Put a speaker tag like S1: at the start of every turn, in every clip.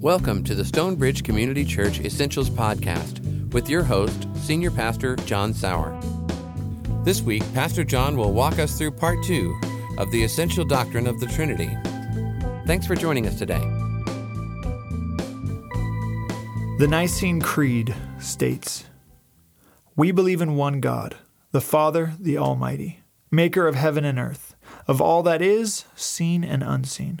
S1: Welcome to the Stonebridge Community Church Essentials Podcast with your host, Senior Pastor John Sauer. This week, Pastor John will walk us through part two of the essential doctrine of the Trinity. Thanks for joining us today.
S2: The Nicene Creed states We believe in one God, the Father, the Almighty, maker of heaven and earth, of all that is, seen and unseen.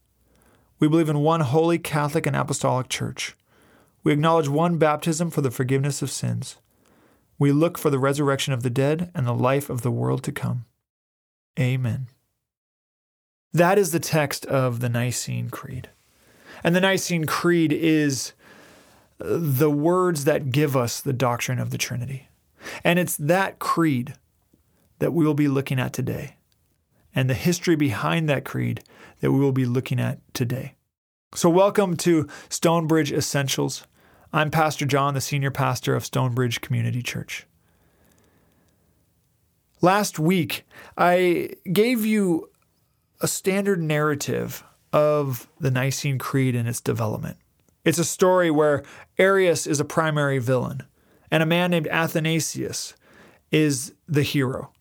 S2: We believe in one holy Catholic and Apostolic Church. We acknowledge one baptism for the forgiveness of sins. We look for the resurrection of the dead and the life of the world to come. Amen. That is the text of the Nicene Creed. And the Nicene Creed is the words that give us the doctrine of the Trinity. And it's that creed that we will be looking at today and the history behind that creed that we will be looking at today. So, welcome to Stonebridge Essentials. I'm Pastor John, the senior pastor of Stonebridge Community Church. Last week, I gave you a standard narrative of the Nicene Creed and its development. It's a story where Arius is a primary villain, and a man named Athanasius is the hero.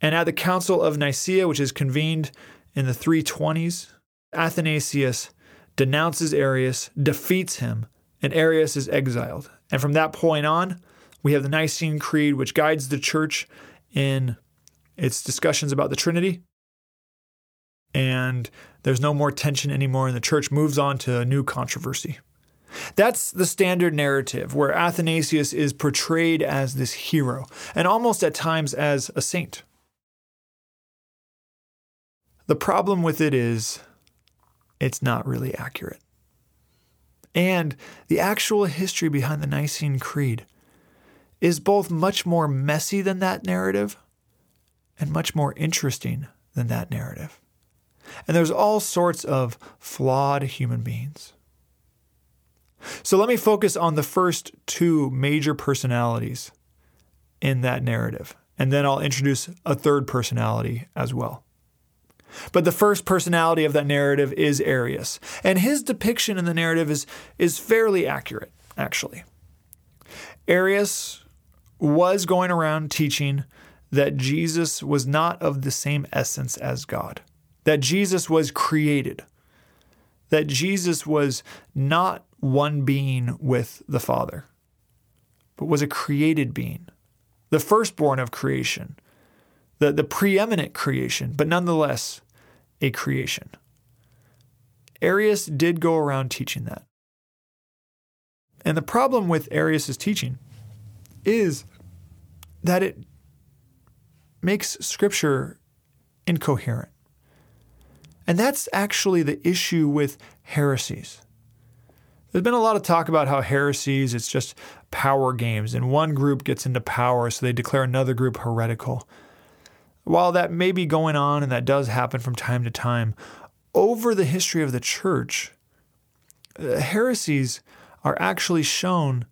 S2: And at the Council of Nicaea, which is convened in the 320s, Athanasius denounces Arius, defeats him, and Arius is exiled. And from that point on, we have the Nicene Creed, which guides the church in its discussions about the Trinity. And there's no more tension anymore, and the church moves on to a new controversy. That's the standard narrative where Athanasius is portrayed as this hero and almost at times as a saint. The problem with it is it's not really accurate. And the actual history behind the Nicene Creed is both much more messy than that narrative and much more interesting than that narrative. And there's all sorts of flawed human beings. So let me focus on the first two major personalities in that narrative, and then I'll introduce a third personality as well. But the first personality of that narrative is Arius, and his depiction in the narrative is, is fairly accurate, actually. Arius was going around teaching that Jesus was not of the same essence as God, that Jesus was created, that Jesus was not one being with the Father, but was a created being, the firstborn of creation, the, the preeminent creation, but nonetheless a creation. Arius did go around teaching that. And the problem with Arius' teaching is that it makes Scripture incoherent. And that's actually the issue with heresies. There's been a lot of talk about how heresies, it's just power games, and one group gets into power, so they declare another group heretical. While that may be going on and that does happen from time to time, over the history of the church, uh, heresies are actually shown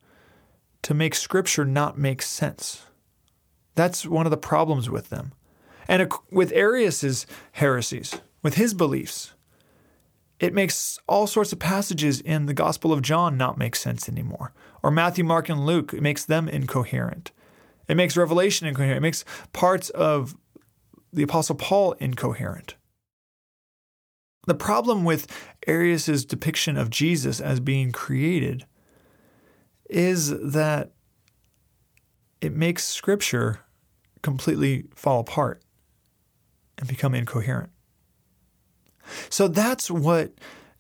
S2: to make scripture not make sense. That's one of the problems with them. And with Arius's heresies, with his beliefs, it makes all sorts of passages in the Gospel of John not make sense anymore. Or Matthew, Mark, and Luke, it makes them incoherent. It makes Revelation incoherent. It makes parts of the Apostle Paul incoherent. The problem with Arius' depiction of Jesus as being created is that it makes scripture completely fall apart and become incoherent. So that's what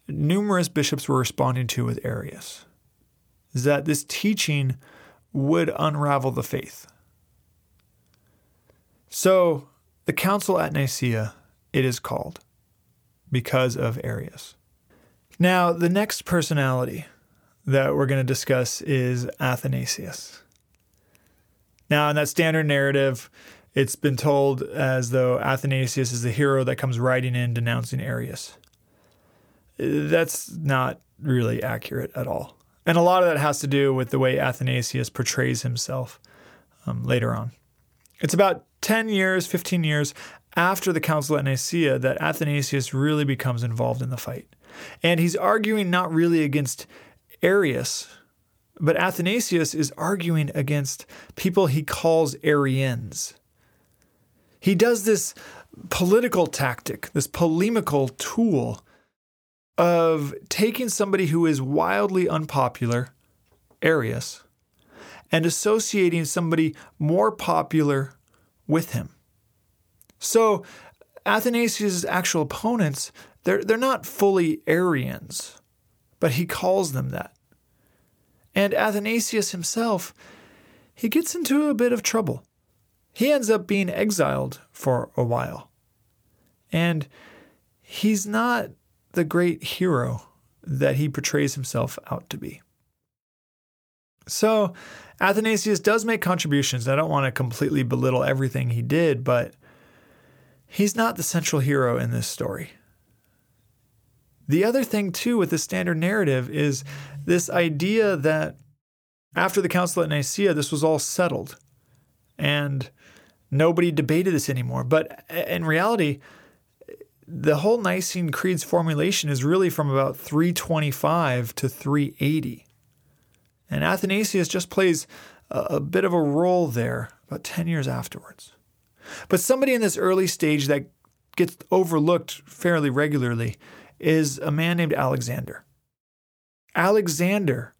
S2: numerous bishops were responding to with Arius. Is that this teaching would unravel the faith. So, the council at Nicaea, it is called because of Arius. Now, the next personality that we're going to discuss is Athanasius. Now, in that standard narrative, it's been told as though Athanasius is the hero that comes riding in denouncing Arius. That's not really accurate at all. And a lot of that has to do with the way Athanasius portrays himself um, later on. It's about 10 years, 15 years after the Council at Nicaea that Athanasius really becomes involved in the fight. And he's arguing not really against Arius, but Athanasius is arguing against people he calls Arians. He does this political tactic, this polemical tool of taking somebody who is wildly unpopular, Arius, and associating somebody more popular with him. So Athanasius' actual opponents, they're, they're not fully Arians, but he calls them that. And Athanasius himself, he gets into a bit of trouble he ends up being exiled for a while. And he's not the great hero that he portrays himself out to be. So, Athanasius does make contributions. I don't want to completely belittle everything he did, but he's not the central hero in this story. The other thing, too, with the standard narrative is this idea that after the Council at Nicaea, this was all settled. And nobody debated this anymore. But in reality, the whole Nicene Creed's formulation is really from about 325 to 380. And Athanasius just plays a, a, bit of a role there about 10 years afterwards. But somebody in this early stage that gets overlooked fairly regularly is a man named Alexander. Alexander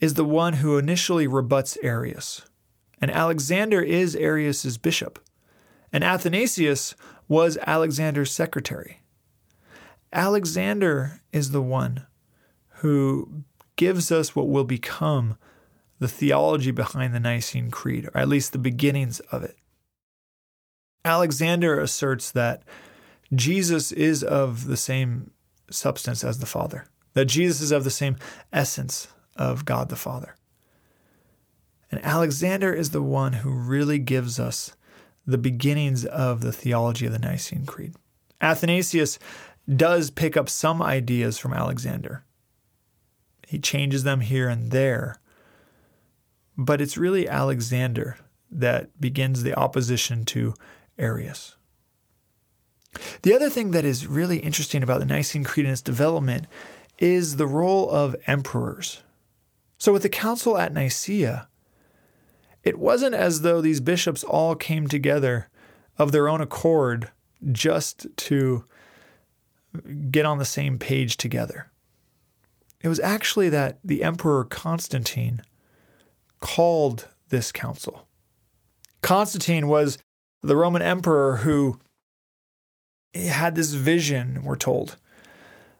S2: is the one who initially rebuts Arius. And Alexander is Arius's bishop. And Athanasius was Alexander's secretary. Alexander is the one who gives us what will become the theology behind the Nicene Creed, or at least the beginnings of it. Alexander asserts that Jesus is of the same substance as the Father, that Jesus is of the same essence of God the Father. And Alexander is the one who really gives us the beginnings of the theology of the Nicene Creed. Athanasius does pick up some ideas from Alexander. He changes them here and there. But it's really Alexander that begins the opposition to Arius. The other thing that is really interesting about the Nicene Creed and its development is the role of emperors. So, with the council at Nicaea, it wasn't as though these bishops all came together of their own accord just to get on the same page together. It was actually that the Emperor Constantine called this council. Constantine was the Roman emperor who had this vision, we're told,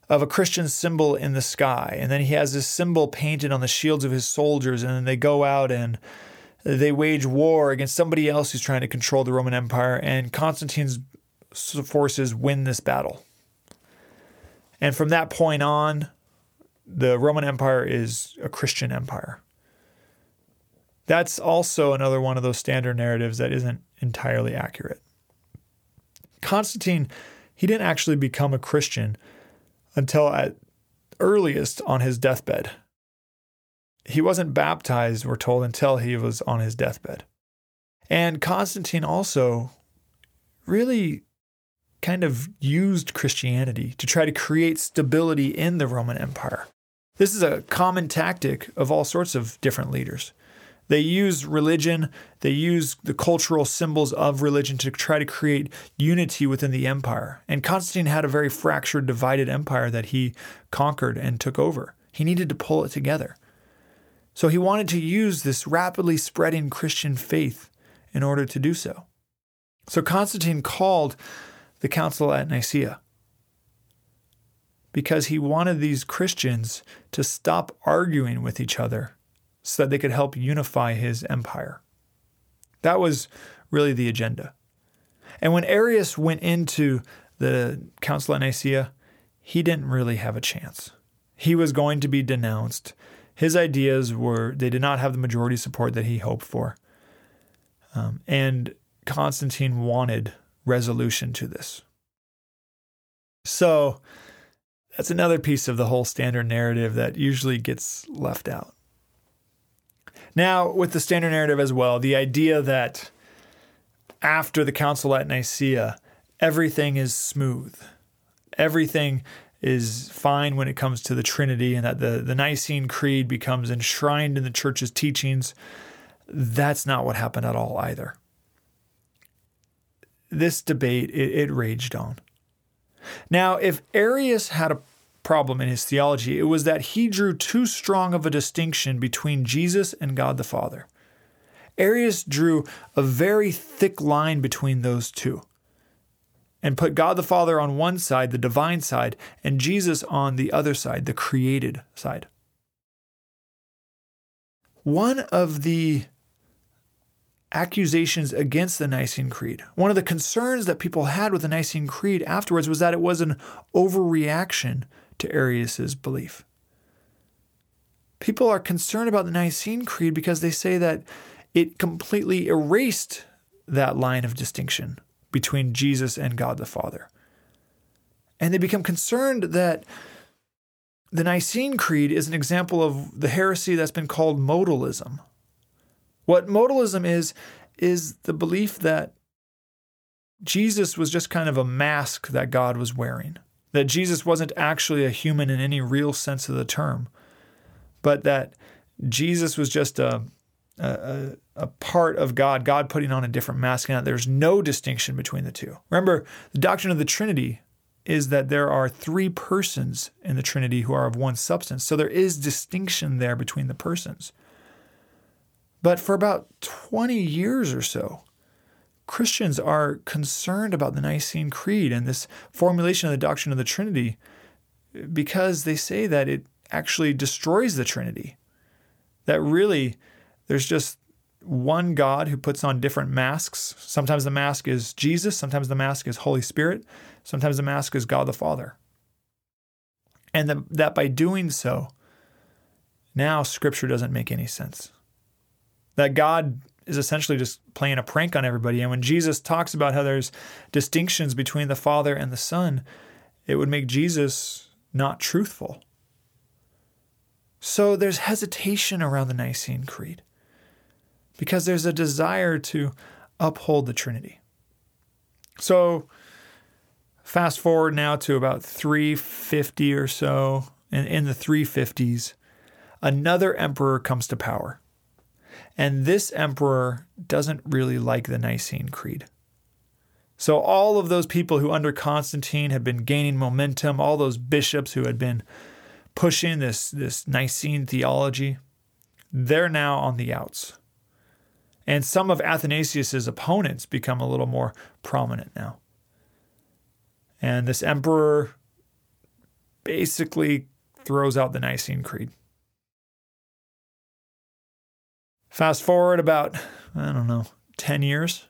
S2: of a Christian symbol in the sky. And then he has this symbol painted on the shields of his soldiers, and then they go out and they wage war against somebody else who's trying to control the Roman Empire, and Constantine's forces win this battle. And from that point on, the Roman Empire is a Christian empire. That's also another one of those standard narratives that isn't entirely accurate. Constantine, he didn't actually become a Christian until at earliest on his deathbed he wasn't baptized, we're told, until he was on his deathbed. And Constantine also really kind of used Christianity to try to create stability in the Roman Empire. This is a common tactic of all sorts of different leaders. They use religion, they use the cultural symbols of religion to try to create unity within the empire. And Constantine had a very fractured, divided empire that he conquered and took over. He needed to pull it together. So he wanted to use this rapidly spreading Christian faith in order to do so. So Constantine called the council at Nicaea because he wanted these Christians to stop arguing with each other so that they could help unify his empire. That was really the agenda. And when Arius went into the council at Nicaea, he didn't really have a chance. He was going to be denounced. His ideas were, they did not have the majority support that he hoped for. Um, and Constantine wanted resolution to this. So that's another piece of the whole standard narrative that usually gets left out. Now, with the standard narrative as well, the idea that after the council at Nicaea, everything is smooth, everything is fine when it comes to the Trinity, and that the, the Nicene Creed becomes enshrined in the church's teachings. That's not what happened at all either. This debate, it, it raged on. Now, if Arius had a problem in his theology, it was that he drew too strong of a distinction between Jesus and God the Father. Arius drew a very thick line between those two and put God the Father on one side, the divine side, and Jesus on the other side, the created side. One of the accusations against the Nicene Creed, one of the concerns that people had with the Nicene Creed afterwards was that it was an overreaction to Arius's belief. People are concerned about the Nicene Creed because they say that it completely erased that line of distinction between Jesus and God the Father. And they become concerned that the Nicene Creed is an example of the heresy that's been called modalism. What modalism is, is the belief that Jesus was just kind of a mask that God was wearing, that Jesus wasn't actually a human in any real sense of the term, but that Jesus was just a, a, a part of God, God putting on a different mask, and that there's no distinction between the two. Remember, the doctrine of the Trinity is that there are three persons in the Trinity who are of one substance. So there is distinction there between the persons. But for about 20 years or so, Christians are concerned about the Nicene Creed and this formulation of the doctrine of the Trinity because they say that it actually destroys the Trinity. That really, there's just one God who puts on different masks. Sometimes the mask is Jesus, sometimes the mask is Holy Spirit, sometimes the mask is God the Father. And that by doing so, now Scripture doesn't make any sense. That God is essentially just playing a prank on everybody. And when Jesus talks about how there's distinctions between the Father and the Son, it would make Jesus not truthful. So there's hesitation around the Nicene Creed because there's a desire to uphold the Trinity. So, fast forward now to about 350 or so, and in the 350s, another emperor comes to power. And this emperor doesn't really like the Nicene Creed. So, all of those people who under Constantine had been gaining momentum, all those bishops who had been pushing this, this Nicene theology, they're now on the outs. And some of Athanasius's opponents become a little more prominent now. And this emperor basically throws out the Nicene Creed. Fast forward about, I don't know, 10 years,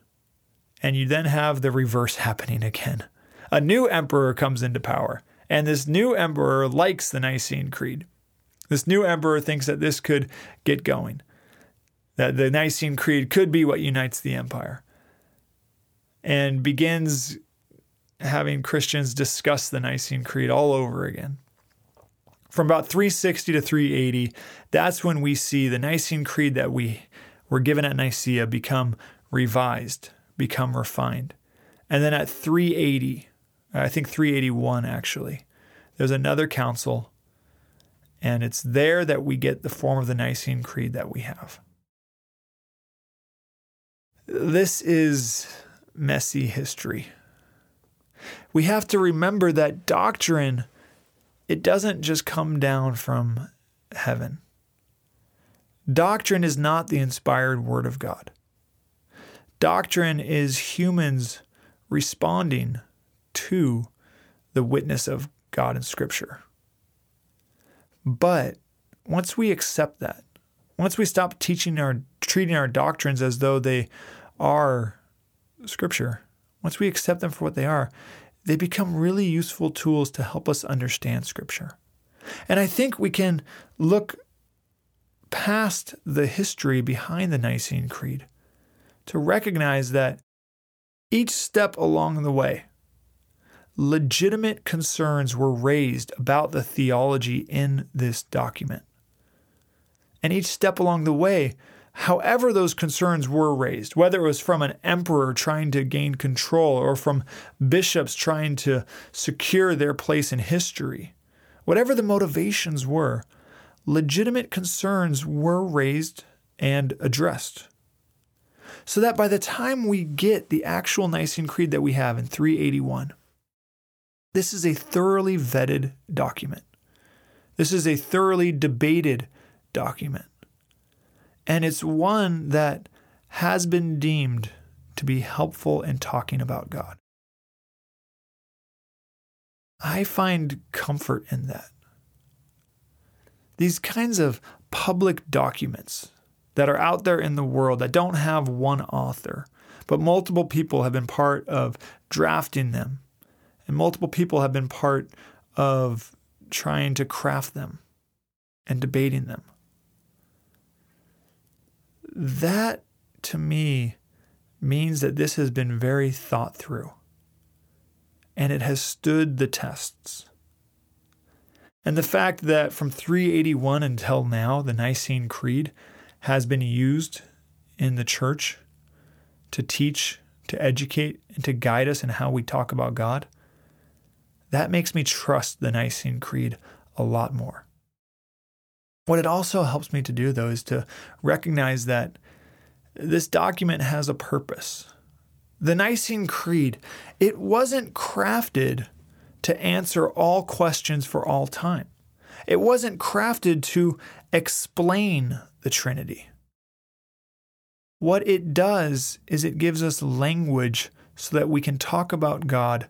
S2: and you then have the reverse happening again. A new emperor comes into power, and this new emperor likes the Nicene Creed. This new emperor thinks that this could get going that the Nicene Creed could be what unites the empire, and begins having Christians discuss the Nicene Creed all over again. From about 360 to 380, that's when we see the Nicene Creed that we were given at Nicaea become revised, become refined. And then at 380, I think 381 actually, there's another council, and it's there that we get the form of the Nicene Creed that we have. This is messy history. We have to remember that doctrine it doesn't just come down from heaven. Doctrine is not the inspired word of God. Doctrine is humans responding to the witness of God in Scripture. But once we accept that, once we stop teaching our treating our doctrines as though they are Scripture, once we accept them for what they are, they become really useful tools to help us understand Scripture. And I think we can look past the history behind the Nicene Creed to recognize that each step along the way, legitimate concerns were raised about the theology in this document. And each step along the way, however those concerns were raised, whether it was from an emperor trying to gain control or from bishops trying to secure their place in history, whatever the motivations were, legitimate concerns were raised and addressed. So that by the time we get the actual Nicene Creed that we have in 381, this is a thoroughly vetted document. This is a thoroughly debated document. And it's one that has been deemed to be helpful in talking about God. I find comfort in that. These kinds of public documents that are out there in the world that don't have one author, but multiple people have been part of drafting them, and multiple people have been part of trying to craft them and debating them. That to me means that this has been very thought through and it has stood the tests. And the fact that from 381 until now, the Nicene Creed has been used in the church to teach, to educate, and to guide us in how we talk about God, that makes me trust the Nicene Creed a lot more. What it also helps me to do, though, is to recognize that this document has a purpose. The Nicene Creed, it wasn't crafted to answer all questions for all time. It wasn't crafted to explain the Trinity. What it does is it gives us language so that we can talk about God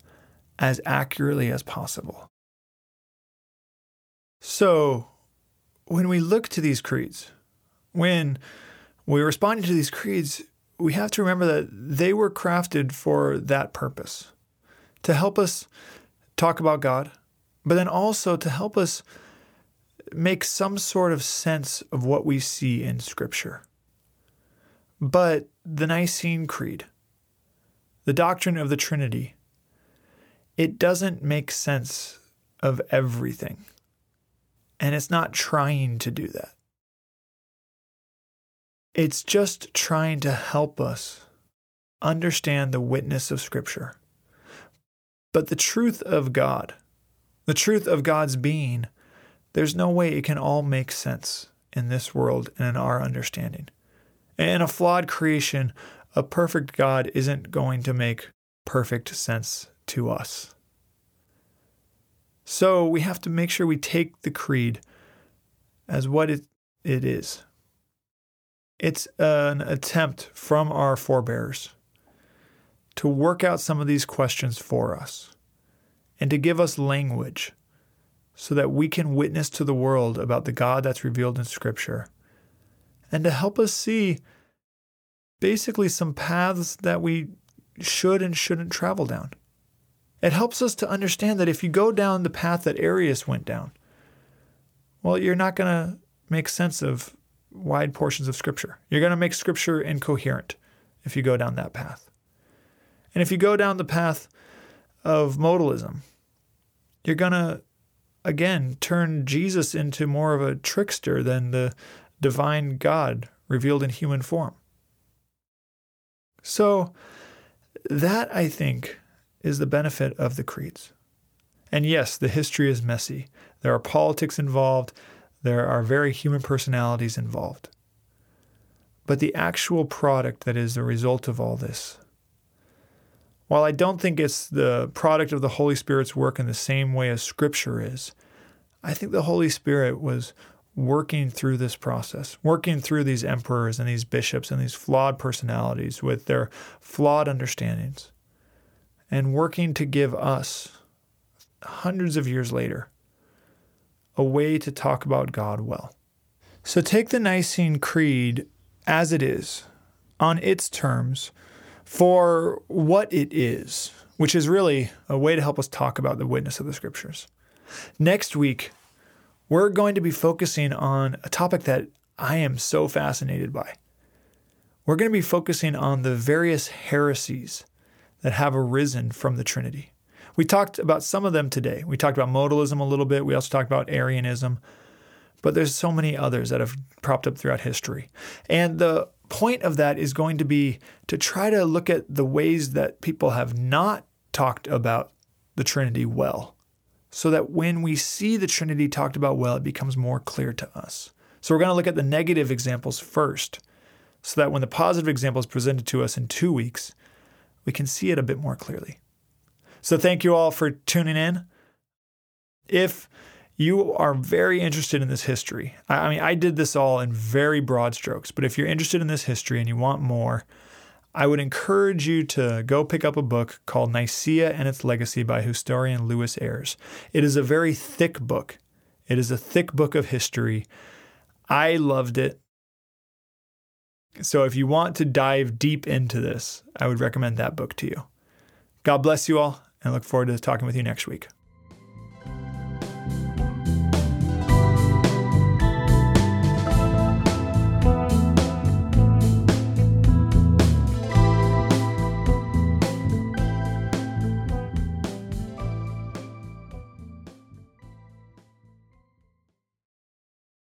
S2: as accurately as possible. So, when we look to these creeds, when we're responding to these creeds, we have to remember that they were crafted for that purpose to help us talk about God, but then also to help us make some sort of sense of what we see in Scripture. But the Nicene Creed, the doctrine of the Trinity, it doesn't make sense of everything. And it's not trying to do that. It's just trying to help us understand the witness of Scripture. But the truth of God, the truth of God's being, there's no way it can all make sense in this world and in our understanding. In a flawed creation, a perfect God isn't going to make perfect sense to us. So we have to make sure we take the creed as what it, it is. It's an attempt from our forebears to work out some of these questions for us and to give us language so that we can witness to the world about the God that's revealed in Scripture and to help us see basically some paths that we should and shouldn't travel down. It helps us to understand that if you go down the path that Arius went down, well, you're not going to make sense of wide portions of Scripture. You're going to make Scripture incoherent if you go down that path. And if you go down the path of modalism, you're going to again turn Jesus into more of a trickster than the divine God revealed in human form. So, that I think is the benefit of the creeds. And yes, the history is messy. There are politics involved, there are very human personalities involved. But the actual product that is the result of all this, while I don't think it's the product of the Holy Spirit's work in the same way as Scripture is, I think the Holy Spirit was working through this process, working through these emperors and these bishops and these flawed personalities with their flawed understandings, and working to give us, hundreds of years later, a way to talk about God well. So take the Nicene Creed as it is, on its terms, for what it is, which is really a way to help us talk about the witness of the Scriptures. Next week, we're going to be focusing on a topic that I am so fascinated by. We're going to be focusing on the various heresies that have arisen from the Trinity. We talked about some of them today. We talked about modalism a little bit. We also talked about Arianism. But there's so many others that have propped up throughout history. And the point of that is going to be to try to look at the ways that people have not talked about the Trinity well, so that when we see the Trinity talked about well, it becomes more clear to us. So we're going to look at the negative examples first, so that when the positive example is presented to us in two weeks, we can see it a bit more clearly. So thank you all for tuning in. If you are very interested in this history, I mean, I did this all in very broad strokes, but if you're interested in this history and you want more, I would encourage you to go pick up a book called Nicaea and Its Legacy by historian Lewis Ayres. It is a very thick book. It is a thick book of history. I loved it. So if you want to dive deep into this, I would recommend that book to you. God bless you all and I look forward to talking with you next week.